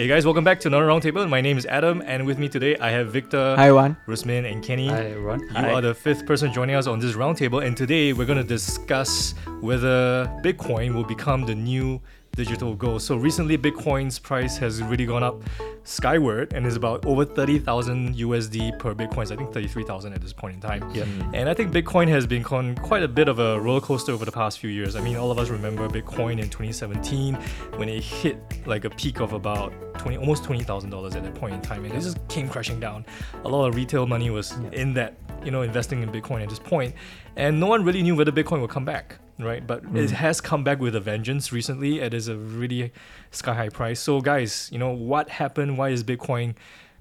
Hey guys, welcome back to another roundtable. My name is Adam, and with me today I have Victor, Hi, everyone. Rusmin, and Kenny. Hi everyone. You are the fifth person joining us on this roundtable, and today we're going to discuss whether Bitcoin will become the new digital gold. So recently, Bitcoin's price has really gone up skyward and is about over 30,000 USD per Bitcoin. So I think 33,000 at this point in time. Yep. Hmm. And I think Bitcoin has been on quite a bit of a roller coaster over the past few years. I mean, all of us remember Bitcoin in 2017 when it hit like a peak of about 20, almost $20,000 at that point in time, and it just came crashing down. A lot of retail money was in that, you know, investing in Bitcoin at this point, and no one really knew whether Bitcoin would come back, right? But it hmm. has come back with a vengeance recently. It is a really sky high price. So, guys, you know, what happened? Why is Bitcoin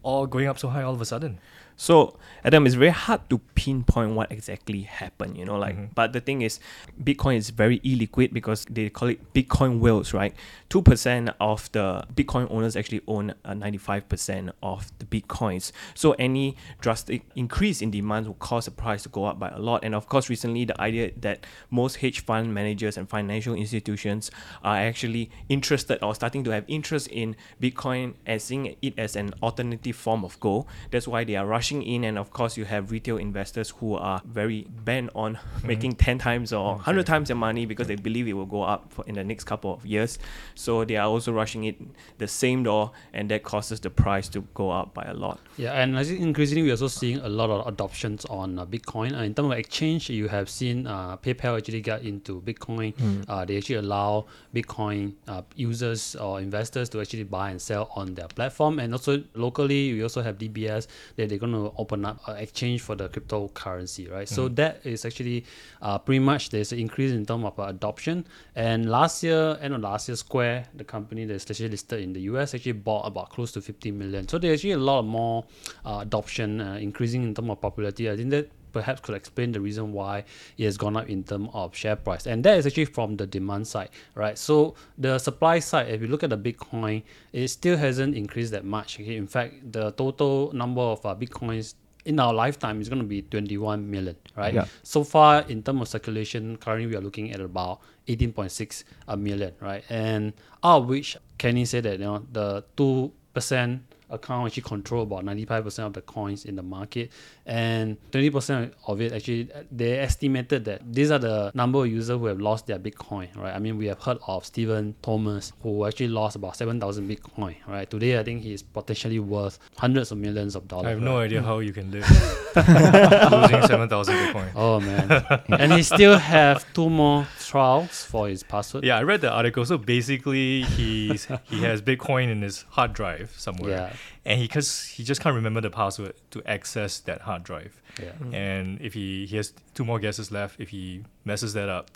all going up so high all of a sudden? So, Adam, it's very hard to pinpoint what exactly happened, you know, like, Mhm. but the thing is, Bitcoin is very illiquid because they call it Bitcoin whales, right? 2% of the Bitcoin owners actually own uh, 95% of the Bitcoins. So, any drastic increase in demand will cause the price to go up by a lot. And of course, recently, the idea that most hedge fund managers and financial institutions are actually interested or starting to have interest in Bitcoin as seeing it as an alternative form of gold. That's why they are rushing in. And of course, you have retail investors who are very bent on making 10 times or 100 times their money because they believe it will go up for in the next couple of years. So they are also rushing it the same door, and that causes the price to go up by a lot. Yeah, and I think increasingly we're also seeing a lot of adoptions on uh, Bitcoin. Uh, in terms of exchange, you have seen uh, PayPal actually got into Bitcoin. Uh, they actually allow Bitcoin uh, users or investors to actually buy and sell on their platform. And also locally, we also have DBS that they're going to open up an exchange for the cryptocurrency, right? So that is actually uh, pretty much there's an increase in terms of uh, adoption. And last year, end of last year, Square, the company that's actually listed in the US, actually bought about close to 50 million. So there's actually a lot more uh, adoption, uh, increasing in terms of popularity. I think that perhaps could explain the reason why it has gone up in terms of share price. And that is actually from the demand side, right? So the supply side, if you look at the Bitcoin, it still hasn't increased that much. Okay? In fact, the total number of uh, Bitcoins in our lifetime is going to be 21 million, right? Yeah. So far, in terms of circulation, currently we are looking at about 18.6 a million, right? And out of which Kenny said that you know the two percent account actually control about 95% of the coins in the market. And 20% of it actually they estimated that these are the number of users who have lost their bitcoin right? I mean we have heard of stephen thomas who actually lost about 7000 bitcoin right? Today i think he's potentially worth hundreds of millions of dollars. I have right? no idea how you can live losing 7,000 Bitcoin. Oh man, and he still have two more trials for his password. Yeah, I read the article. So basically, he's he has Bitcoin in his hard drive somewhere, Yeah. and he cause he just can't remember the password to access that hard drive. Yeah. Mm-hmm. And if he he has two more guesses left, if he messes that up,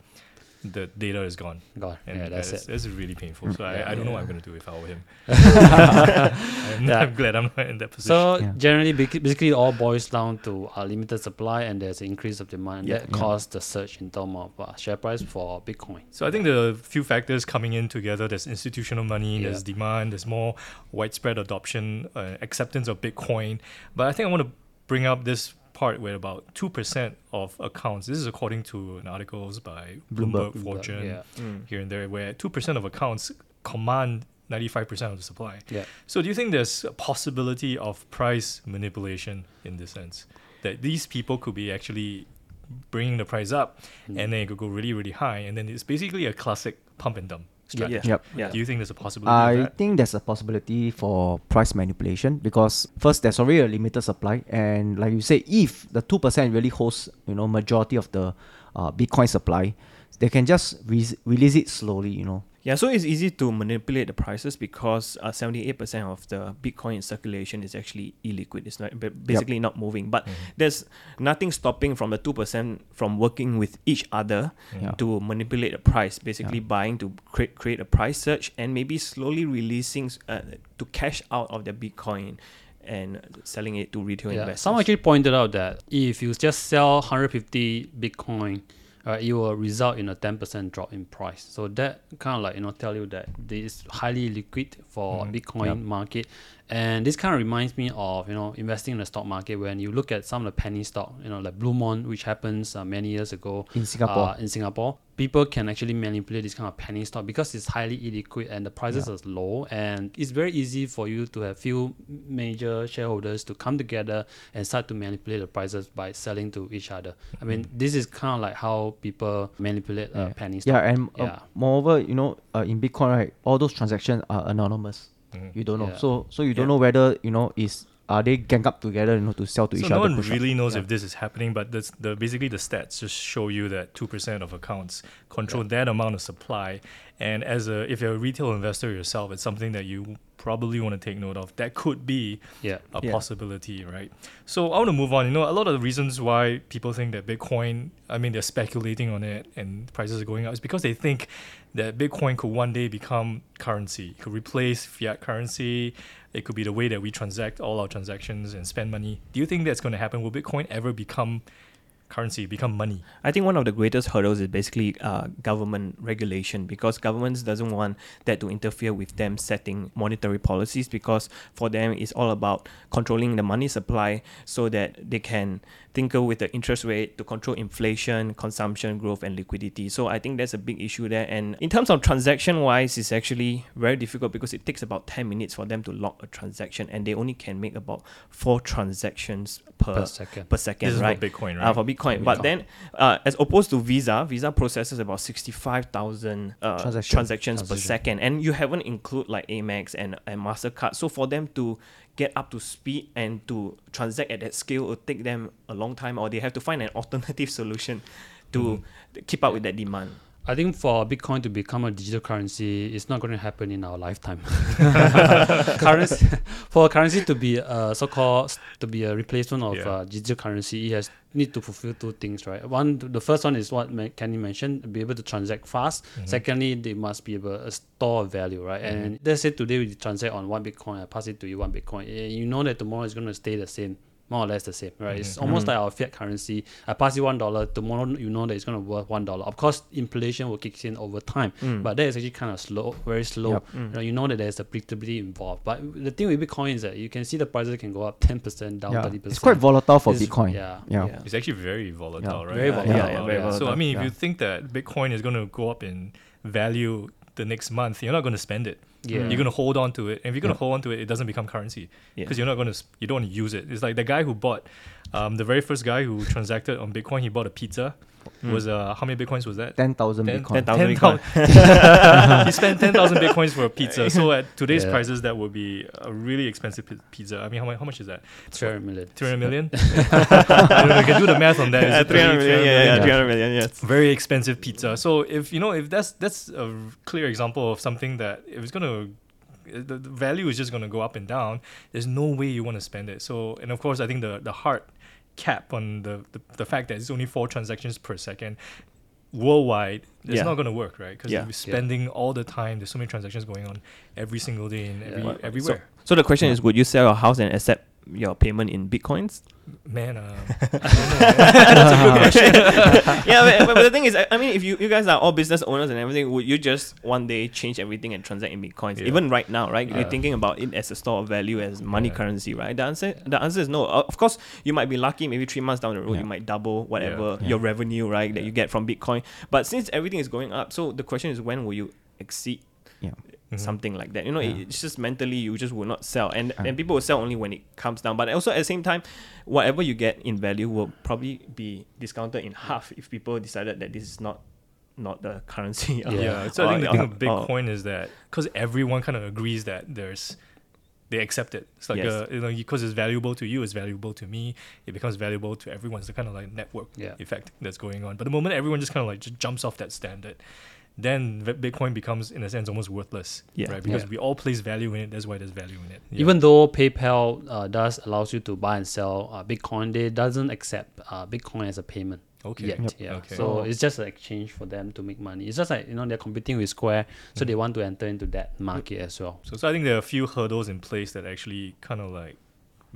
the data is gone. God, And yeah, that's that's, it. that's really painful. So Yeah. I, I don't know what I'm gonna do if I were him. I'm, Yeah. I'm glad I'm not in that position. So Yeah. generally, basically, it all boils down to a limited supply and there's an increase of demand Yeah. that Yeah. caused the surge in terms of uh, share price for Bitcoin. So I think the few factors coming in together. There's institutional money, Yeah. there's demand, there's more widespread adoption, uh, acceptance of Bitcoin. But I think I want to bring up this part where about two percent of accounts. This is according to an articles by Bloomberg, Bloomberg. Fortune Yeah, here and there, where two percent of accounts command ninety-five percent of the supply. yeah. So do you think there's a possibility of price manipulation in this sense that these people could be actually bringing the price up Mm. and then it could go really really high and then it's basically a classic pump and dump strategy. Yeah. Yep. Yeah. Do you think there's a possibility of I that? think there's a possibility for price manipulation because first there's already a limited supply, and like you say, if the two percent really holds, you know, majority of the uh, Bitcoin supply, they can just re- release it slowly, you know. Yeah, so it's easy to manipulate the prices because uh, 78% of the Bitcoin in circulation is actually illiquid. It's not ba- basically not moving. But there's nothing stopping from the 2% from working with each other Yeah. to manipulate the price, basically buying to create, create a price surge and maybe slowly releasing uh, to cash out of the Bitcoin and selling it to retail Yeah, investors. some actually pointed out that if you just sell 150 Bitcoin, uh, it will result in a 10% drop in price. So that kind of like you know tell you that this is highly liquid for Bitcoin market, and this kind of reminds me of you know investing in the stock market when you look at some of the penny stock, you know like Blumont, which happens uh, many years ago In Singapore. uh, in Singapore. people can actually manipulate this kind of penny stock because it's highly illiquid and the prices are low and it's very easy for you to have few major shareholders to come together and start to manipulate the prices by selling to each other. I mean, this is kind of like how people manipulate uh, Yeah. penny stock. Yeah, and uh, Yeah. moreover, you know, uh, in Bitcoin, right, all those transactions are anonymous. Mhm. You don't know, Yeah. so so you don't Yeah. know whether you know is are they gang up together, you know, to sell to So each no other. one push up. really knows Yeah. if this is happening, but that's the basically the stats just show you that two percent of accounts control that amount of supply. And as a if you're a retail investor yourself, it's something that you probably want to take note of. That could be Yeah. a Yeah. possibility, right? So I want to move on. You know, a lot of the reasons why people think that Bitcoin, I mean, they're speculating on it and prices are going up is because they think that Bitcoin could one day become currency, it could replace fiat currency. It could be the way that we transact all our transactions and spend money. Do you think that's going to happen? Will Bitcoin ever become currency, become money? I think one of the greatest hurdles is basically uh, government regulation because governments doesn't want that to interfere with them setting monetary policies because for them it's all about controlling the money supply so that they can tinker with the interest rate to control inflation, consumption, growth, and liquidity. So I think that's a big issue there. And in terms of transaction wise, it's actually very difficult because it takes about 10 minutes for them to lock a transaction and they only can make about four transactions per, Per second. per second, This is right? for Bitcoin, right? Uh, for Bitcoin. But then, uh, as opposed to Visa, Visa processes about 65,000 uh, Transaction. transactions per second. And you haven't include like Amex and, and MasterCard. So for them to get up to speed and to transact at that scale will take them a long time or they have to find an alternative solution to keep up with that demand. I think for Bitcoin to become a digital currency, it's not going to happen in our lifetime. currency, for a currency to be a so-called to be a replacement of Yeah. uh, digital currency, it has need to fulfill two things, right? One, the first one is what Kenny mentioned: be able to transact fast. Secondly, they must be able to store value, right? And let's say today we transact on one Bitcoin, I pass it to you one Bitcoin. eh, You know that tomorrow is going to stay the same. More or less the same, right? It's mm-hmm. almost mm. like our fiat currency. I pass you one dollar. Tomorrow, you know that it's going to worth one dollar. Of course, inflation will kick in over time, mm. but that is actually kind of slow, very slow. Yep. You, mm. know, you know that there's a predictability involved. But the thing with Bitcoin is that you can see the prices can go up ten percent, down Yeah. thirty percent. It's quite volatile for It's- Bitcoin. yeah. Yeah. Yeah. It's actually very volatile, Yeah. right? Very volatile. Yeah, yeah, very So I mean, if Yeah. you think that Bitcoin is going to go up in value the next month, you're not going to spend it. Yeah. You're going to hold on to it. And if you're going to Yeah. hold on to it, it doesn't become currency Yeah. because you're not going to you don't use it. It's like the guy who bought um, the very first guy who transacted on Bitcoin. He bought a pizza. Was uh how many bitcoins was that? 10,000 bitcoins. 10,000 10,000 he spent 10,000 bitcoins for a pizza. So at today's Yeah. prices, that would be a really expensive pi- pizza. I mean, how much, how much is that? three hundred million. 300 million? I don't know, you can do the math on that. it 300 30, million, yeah, yeah, Yeah. 300 million, yes. very expensive pizza. So if you know if that's that's a clear example of something that if it's gonna the, the value is just gonna go up and down. There's no way you want to spend it. So and of course I think the the hard cap on the the, the fact that it's only four transactions per second worldwide it's Yeah. not going to work right because Yeah. you're spending all the time there's so many transactions going on every single day and every, Yeah. everywhere So the question is, would you sell your house and accept your payment in bitcoins? man uh, yeah, but, but the thing is, I I mean, if you, you guys are all business owners and everything, would you just one day change everything and transact in bitcoins? Yeah. Even right now, right? You're thinking about it as a store of value, as money Yeah. currency, right? The answer, the answer is no. Uh, Of course, you might be lucky. Maybe three months down the road, Yeah. you might double whatever Yeah. your revenue, right, that Yeah. you get from Bitcoin. But since everything is going up, so the question is, when will you exceed Yeah. Mhm. something like that. You know, Yeah. it's just mentally you just will not sell, and and people will sell only when it comes down. But also at the same time, whatever you get in value will probably be discounted in half if people decided that this is not not the currency. Yeah. Yeah. So I think the thing with Bitcoin is that because everyone kind of agrees that there's they accept it. It's like Yes. uh, you know because it's valuable to you, it's valuable to me. It becomes valuable to everyone. It's the kind of like network Yeah. effect that's going on. But the moment everyone just kind of like just jumps off that standard, then Bitcoin becomes in a sense almost worthless. Yeah. Right. Because Yeah. we all place value in it. That's why there's value in it. Yeah. Even though PayPal uh, does allows you to buy and sell uh, Bitcoin, they doesn't accept uh, Bitcoin as a payment okay. yet. Yep. Yeah. Okay. So Oh. it's just an exchange for them to make money. It's just like you know they're competing with Square, so they want to enter into that market as well. So, so I think there are a few hurdles in place that actually kind of like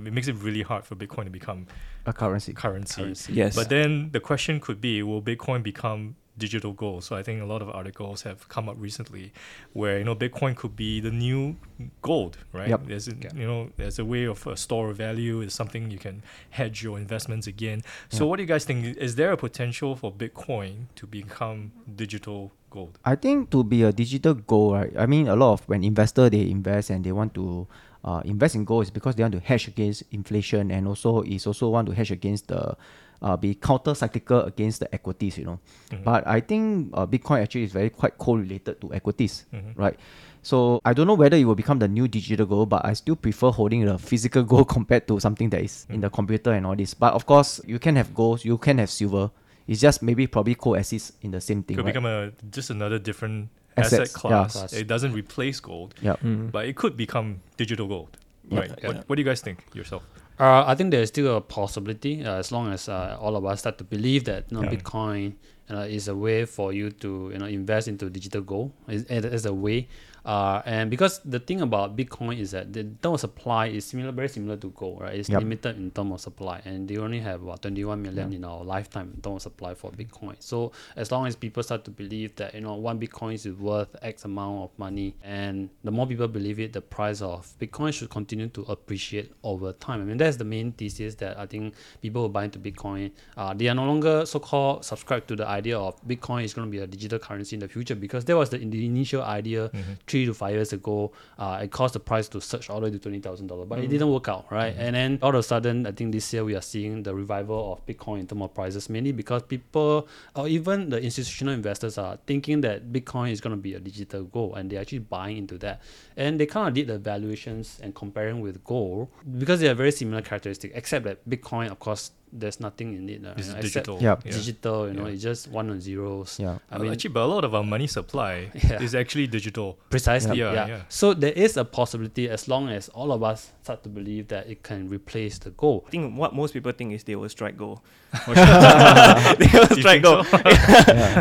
it makes it really hard for Bitcoin to become A currency. currency. Currency. Yes. But then the question could be, will Bitcoin become digital gold. So I think a lot of articles have come up recently where you know Bitcoin could be the new gold, right? Yep. There's a, Yeah. you know there's a way of a store of value. Is something you can hedge your investments again. So Yeah. what do you guys think? Is there a potential for Bitcoin to become digital gold? I think to be a digital gold, right? I mean, a lot of when investor they invest and they want to uh, invest in gold is because they want to hedge against inflation and also is also want to hedge against the uh, be counter cyclical against the equities, you know. Mhm. But I think uh, Bitcoin actually is very quite correlated to equities, Mhm. right? So I don't know whether it will become the new digital gold, but I still prefer holding the physical gold compared to something that is in the computer and all this. But of course, you can have gold, you can have silver. It's just maybe probably coexist in the same thing. Could right? become a just another different Assets, asset yeah. class. Class. It doesn't replace gold, yeah. Mm. but it could become digital gold. Yeah. Right. Yeah. What, what do you guys think yourself? Uh, I think there's still a possibility uh, as long as uh, all of us start to believe that you know, Yeah. Bitcoin uh, is a way for you to you know invest into digital gold is as a way. Uh, and because the thing about Bitcoin is that the term of supply is similar, very similar to gold, right? It's Yep. limited in terms of supply, and they only have about 21 million in our lifetime in terms of supply for Bitcoin. So as long as people start to believe that you know one Bitcoin is worth X amount of money, and the more people believe it, the price of Bitcoin should continue to appreciate over time. I mean that's the main thesis that I think people who buy into Bitcoin, uh, they are no longer so-called subscribed to the idea of Bitcoin is going to be a digital currency in the future because that was the, the initial idea three to five years ago. Uh, it caused the price to surge all the way to twenty thousand dollars, but it didn't work out, right? And then all of a sudden, I think this year we are seeing the revival of Bitcoin in terms of prices, mainly because people or even the institutional investors are thinking that Bitcoin is going to be a digital gold, and they're actually buying into that. And they kind of did the valuations and comparing with gold because they are very similar characteristics, except that Bitcoin, of course, there's nothing in it. uh, This you is know, except digital. Yep. Yeah. Digital, you know, Yeah. it's just one and zeros. Yeah. I mean, actually, but a lot of our money supply Yeah. is actually digital. Precisely. Yeah, Yeah, yeah. So there is a possibility as long as all of us start to believe that it can replace the gold. I think what most people think is they will strike gold. they will strike gold. so?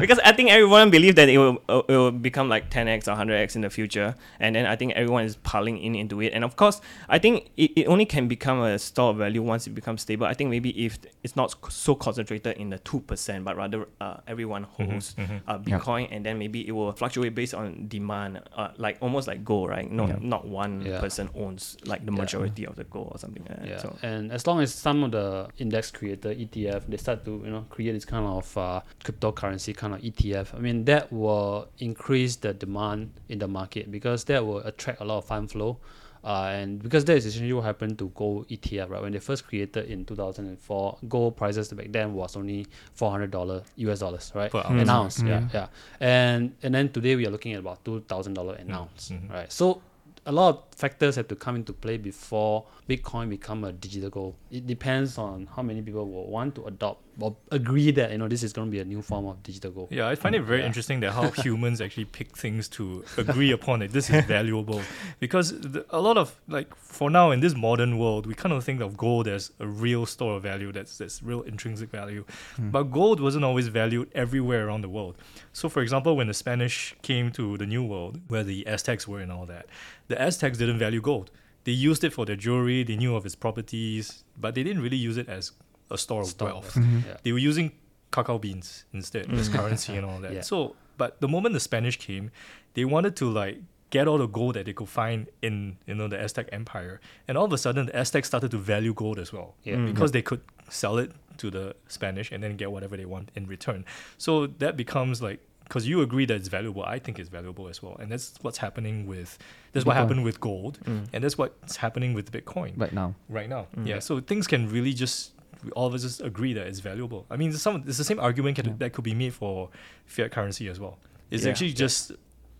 because I think everyone believes that it will, uh, it will become like 10x or 100x in the future. And then I think everyone is piling in into it. And of course, I think it, it only can become a store of value once it becomes stable. I think maybe if it's not so concentrated in the 2%, but rather uh, everyone holds mhm. uh, Yeah. Bitcoin and then maybe it will fluctuate based on demand, uh, like almost like gold, right? No, Yeah. Not one Yeah. person owns like the Yeah. majority of the gold or something like that. Yeah, So. and as long as some of the index creator ETF they start to you know create this kind of uh, cryptocurrency kind of ETF, I mean that will increase the demand in the market because that will attract a lot of fund flow. Uh, and because that is essentially what happened to gold ETF, right? When they first created in 2004, gold prices back then was only $400 US dollars, right? Per An ounce. ounce, yeah, yeah. And and then today we are looking at about $2,000 an ounce, mhm. right? So a lot of factors have to come into play before Bitcoin become a digital gold. It depends on how many people will want to adopt or agree that you know this is going to be a new form of digital gold. Yeah, I find it very Yeah. interesting that how humans actually pick things to agree upon it. This is valuable because the, a lot of like for now in this modern world, we kind of think of gold as a real store of value. That's that's real intrinsic value, hmm. but gold wasn't always valued everywhere around the world. So, for example, when the Spanish came to the New World, where the Aztecs were and all that, the Aztecs didn't value gold. They used it for their jewelry. They knew of its properties, but they didn't really use it as a store of Store, wealth yeah. they were using cacao beans instead as currency and all that. Yeah. So, but the moment the Spanish came, they wanted to like get all the gold that they could find in you know the Aztec Empire, and all of a sudden the Aztecs started to value gold as well Yeah. Mm. because they could sell it to the Spanish and then get whatever they want in return. So that becomes like because you agree that it's valuable, I think it's valuable as well, and that's what's happening with that's what happened with gold, Mm. and that's what's happening with Bitcoin Right now. right now. Mm. Yeah, so things can really just we all of us just agree that it's valuable. I mean, some it's the same argument can, Yeah. that could be made for fiat currency as well. It's Yeah. actually just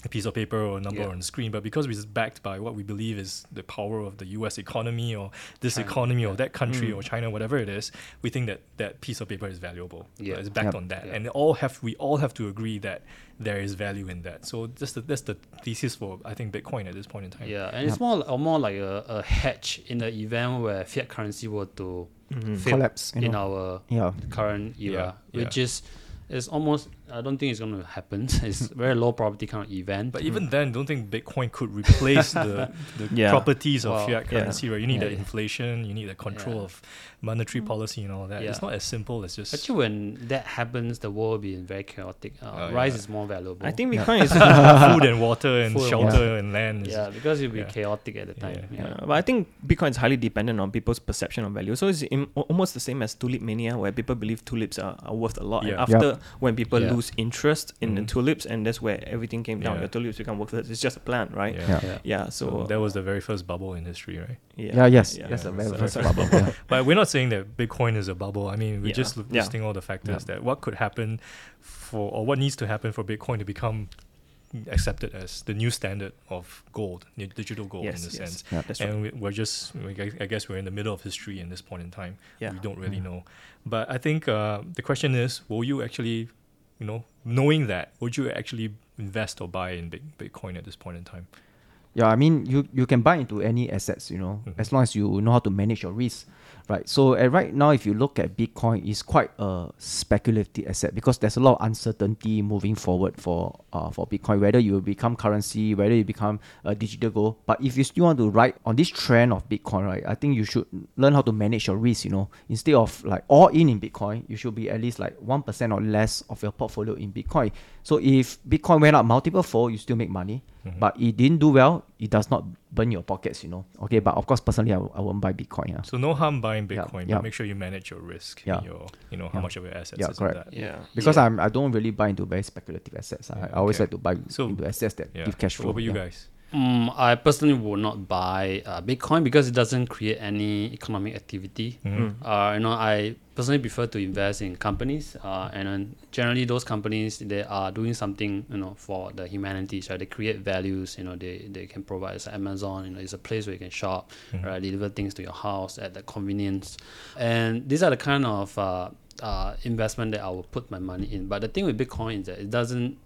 a piece of paper or a number Yeah. on the screen, but because it's backed by what we believe is the power of the U.S. economy or this China, economy or that country Mm. or China, whatever it is, we think that that piece of paper is valuable. Yeah. it's backed Yep. on that, Yeah. and all have we all have to agree that there is value in that. So that's the that's the thesis for I think Bitcoin at this point in time. Yeah, and it's more or more like a, a hedge in the event where fiat currency were to Mhm. Collapse. In know. our yeah. current era, Yeah, which is is almost I don't think it's going to happen. it's very low probability kind of event. But even then, don't think Bitcoin could replace the, the Yeah. properties of Well, fiat yeah. currency, right? You need Yeah, the yeah. inflation, you need the control Yeah. of monetary policy and all that. It's not as simple as just Actually, when that happens, the world will be very chaotic. Uh, Oh, rice yeah. is more valuable. I think Yeah. Bitcoin is food and water and Food and shelter and land. Is, yeah, because it'll be yeah. chaotic at the time. Yeah. Yeah. Yeah, but I think Bitcoin is highly dependent on people's perception of value. So it's im- almost the same as tulip mania, where people believe tulips are, are worth a lot. Yeah. And after when people Yeah. Lose interest in Mhm. the tulips, and that's where everything came down. Yeah. The tulips become worthless. It's just a plant, right? Yeah. Yeah. Yeah. Yeah. So, So that was the very first bubble in history, right? Yeah, yes, yeah. that's a Yeah, very first bubble. Yeah. But we're not saying that Bitcoin is a bubble. I mean, we're Yeah. just li- Yeah. listing all the factors that what could happen for or what needs to happen for Bitcoin to become accepted as the new standard of gold, digital gold Yes, in a yes. sense. Yeah. That's right. and we, we're just we, I guess we're in the middle of history in this point in time. Yeah. We don't really Mm. know. But I think uh, the question is, will you actually, you know, knowing that, would you actually invest or buy in Bitcoin at this point in time? Yeah, I mean, you, you can buy into any assets, you know, Mhm. as long as you know how to manage your risk, right? So uh, right now, if you look at Bitcoin, it's quite a speculative asset because there's a lot of uncertainty moving forward for uh, for Bitcoin, whether you become currency, whether you become a digital gold. But if you still want to ride on this trend of Bitcoin, right, I think you should learn how to manage your risk, you know, instead of like all in in Bitcoin, you should be at least like 1% or less of your portfolio in Bitcoin. So if Bitcoin went up multiple fold, you still make money Mhm. but it didn't do well, it does not burn your pockets, you know. Okay, but of course, personally, I, w- I won't buy Bitcoin. Yeah, So no harm buying Bitcoin, yeah. but make sure you manage your risk, Yeah. your, you know, how Yeah. much of your assets Yeah, is correct. that. Yeah. because Yeah. I'm I don't really buy into very speculative assets. I, Yeah, I always okay. like to buy So- into assets that Yeah. give cash flow. what about you yeah. guys? Mm, I personally would not buy uh, Bitcoin because it doesn't create any economic activity. Mhm. Uh, you know, I personally prefer to invest in companies, uh, and then generally those companies they are doing something, you know, for the humanity. Right, they create values. You know, they, they can provide. It's like Amazon. You know, it's a place where you can shop, Mhm. right, deliver things to your house at the convenience, and these are the kind of uh, uh, investment that I will put my money in. But the thing with Bitcoin is that it doesn't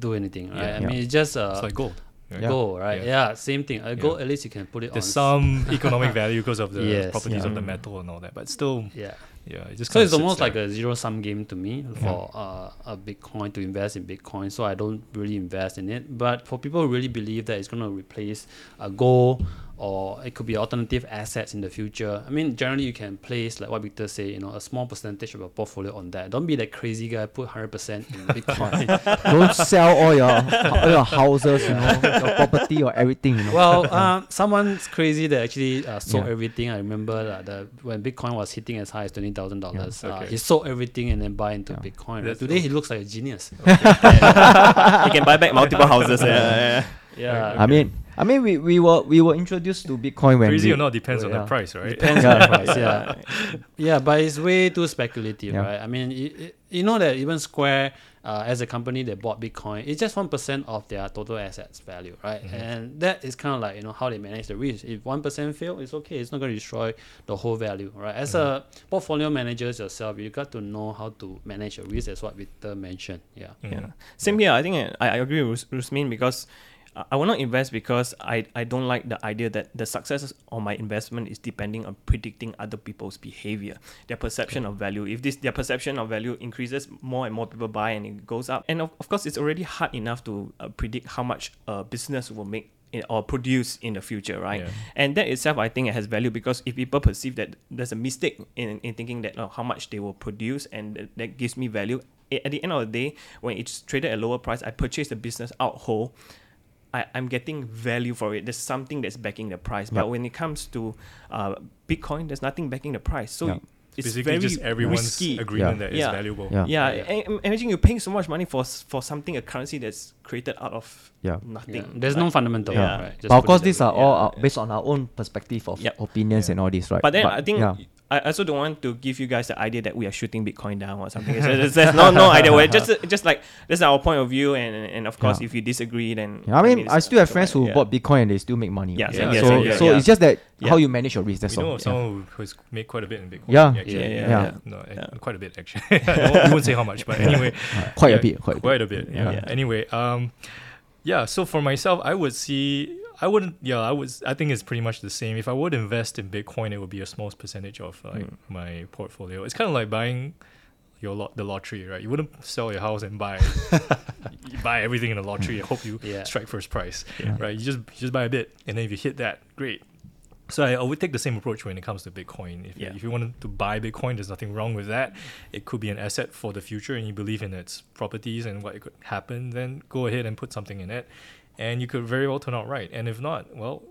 do anything, right? Yeah. I Yeah. mean, it's just uh, It's like gold. Right? Yeah. gold, right? Yeah. Yeah, same thing. Uh, gold, at least you can put it There's on. some economic value because of the Yes, properties yeah. of the metal and all that, but still, Yeah. yeah, it just So it's almost sits like a zero sum game to me for uh, a Bitcoin to invest in Bitcoin. So I don't really invest in it. But for people who really believe that it's going to replace a gold or it could be alternative assets in the future. I mean, generally you can place like what Victor say, you know, a small percentage of your portfolio on that. Don't be that crazy guy put hundred percent in Bitcoin. don't sell all your all your houses, you know, your property or everything. You know. well, um, someone's crazy that actually uh, sold Yeah. everything. I remember that the when Bitcoin was hitting as high as twenty thousand dollars, uh, okay. he sold everything and then buy into Yeah. Bitcoin. Right? That's Today he looks like a genius. you can buy back multiple houses. Yeah, yeah, Yeah, I mean, I mean, we, we were we were introduced to Bitcoin when crazy we, or not depends on yeah. the price, right? depends on Yeah. the price. Yeah, yeah, but it's way too speculative, Yeah. right? I mean, you, you know that even Square. Uh, as a company that bought Bitcoin, it's just one percent of their total assets value, right? Mm-hmm. And that is kind of like you know how they manage the risk. If one percent fail, it's okay. It's not going to destroy the whole value, right? As a Mm-hmm. portfolio manager yourself, you got to know how to manage your risk. As what Victor mentioned. Yeah. Mhm. Yeah. Same here. I think I, I agree with Rus- Rusmin because I- will not invest because I, I don't like the idea that the success of my investment is depending on predicting other people's behavior, their perception of value. If this their perception of value increases, more and more people buy and it goes up. And of, of course, it's already hard enough to uh, predict how much a business will make in, or produce in the future, right? Yeah. And that itself, I think, it has value because if people perceive that there's a mistake in, in thinking that oh, how much they will produce and that, that gives me value, at the end of the day, when it's traded at lower price, I purchase the business out whole. I, I'm getting value for it. There's something that's backing the price. But Yep. when it comes to uh, Bitcoin, there's nothing backing the price. So Yep. it's Basically, very just everyone's risky. agreement Yeah. that it's Yeah. valuable. Yeah. Yeah, Yeah. and- and imagine you're paying so much money for for something, a currency that's created out of Yeah. nothing. Yeah. There's no fundamental, Yeah. right? But of course, these that are way. all Yeah. uh, based on our own perspective of Yep. opinions Yeah. and all this, right? But then I think yeah. I also don't want to give you guys the idea that we are shooting Bitcoin down or something. So there's, there's no no idea. We're just just like this is our point of view, and and of course, Yeah. if you disagree, then Yeah, I mean, I it's, still have friends who yeah. bought Bitcoin and they still make money. Yeah, right? same here, so same so yeah. it's just that Yeah. how you manage your risk. That's we know all. of someone who's made quite a bit in Bitcoin. Yeah. actually. Yeah, yeah, yeah. No, Yeah. quite a bit actually. I won't- we won't say how much, but anyway, Quite yeah, a bit. Quite, a bit. quite a bit. Yeah. Yeah. Anyway, um, yeah. So for myself, I would see. I wouldn't. Yeah, I would. I think it's pretty much the same. If I would invest in Bitcoin, it would be a small percentage of like Mm. my portfolio. It's kind of like buying, your lot the lottery, right? You wouldn't sell your house and buy you buy everything in the lottery and hope you Yeah. strike first price, Yeah. right? You just you just buy a bit, and then if you hit that, great. So I, I would take the same approach when it comes to Bitcoin. If, you Yeah. if you wanted to buy Bitcoin, there's nothing wrong with that. It could be an asset for the future, and you believe in its properties and what could happen. Then go ahead and put something in it, and you could very well turn out right. And if not, well,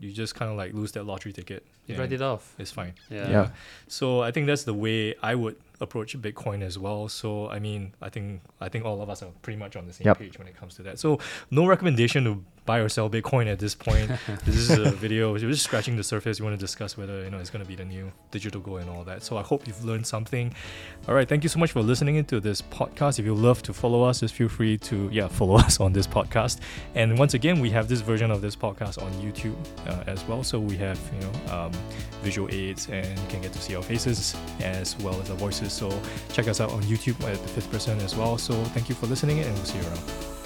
you just kind of like lose that lottery ticket. You and write it off. It's fine. Yeah. Yeah. So I think that's the way I would approach Bitcoin as well. So I mean, I think I think all of us are pretty much on the same Yep. page when it comes to that. So no recommendation to buy or sell Bitcoin at this point. this is a video. We're just scratching the surface. We want to discuss whether you know it's going to be the new digital gold and all that. So I hope you've learned something. All right, thank you so much for listening into this podcast. If you love to follow us, just feel free to yeah follow us on this podcast. And once again, we have this version of this podcast on YouTube uh, as well. So we have you know um, visual aids and you can get to see our faces as well as our voices. So check us out on YouTube at the fifth person as well. So thank you for listening and we'll see you around.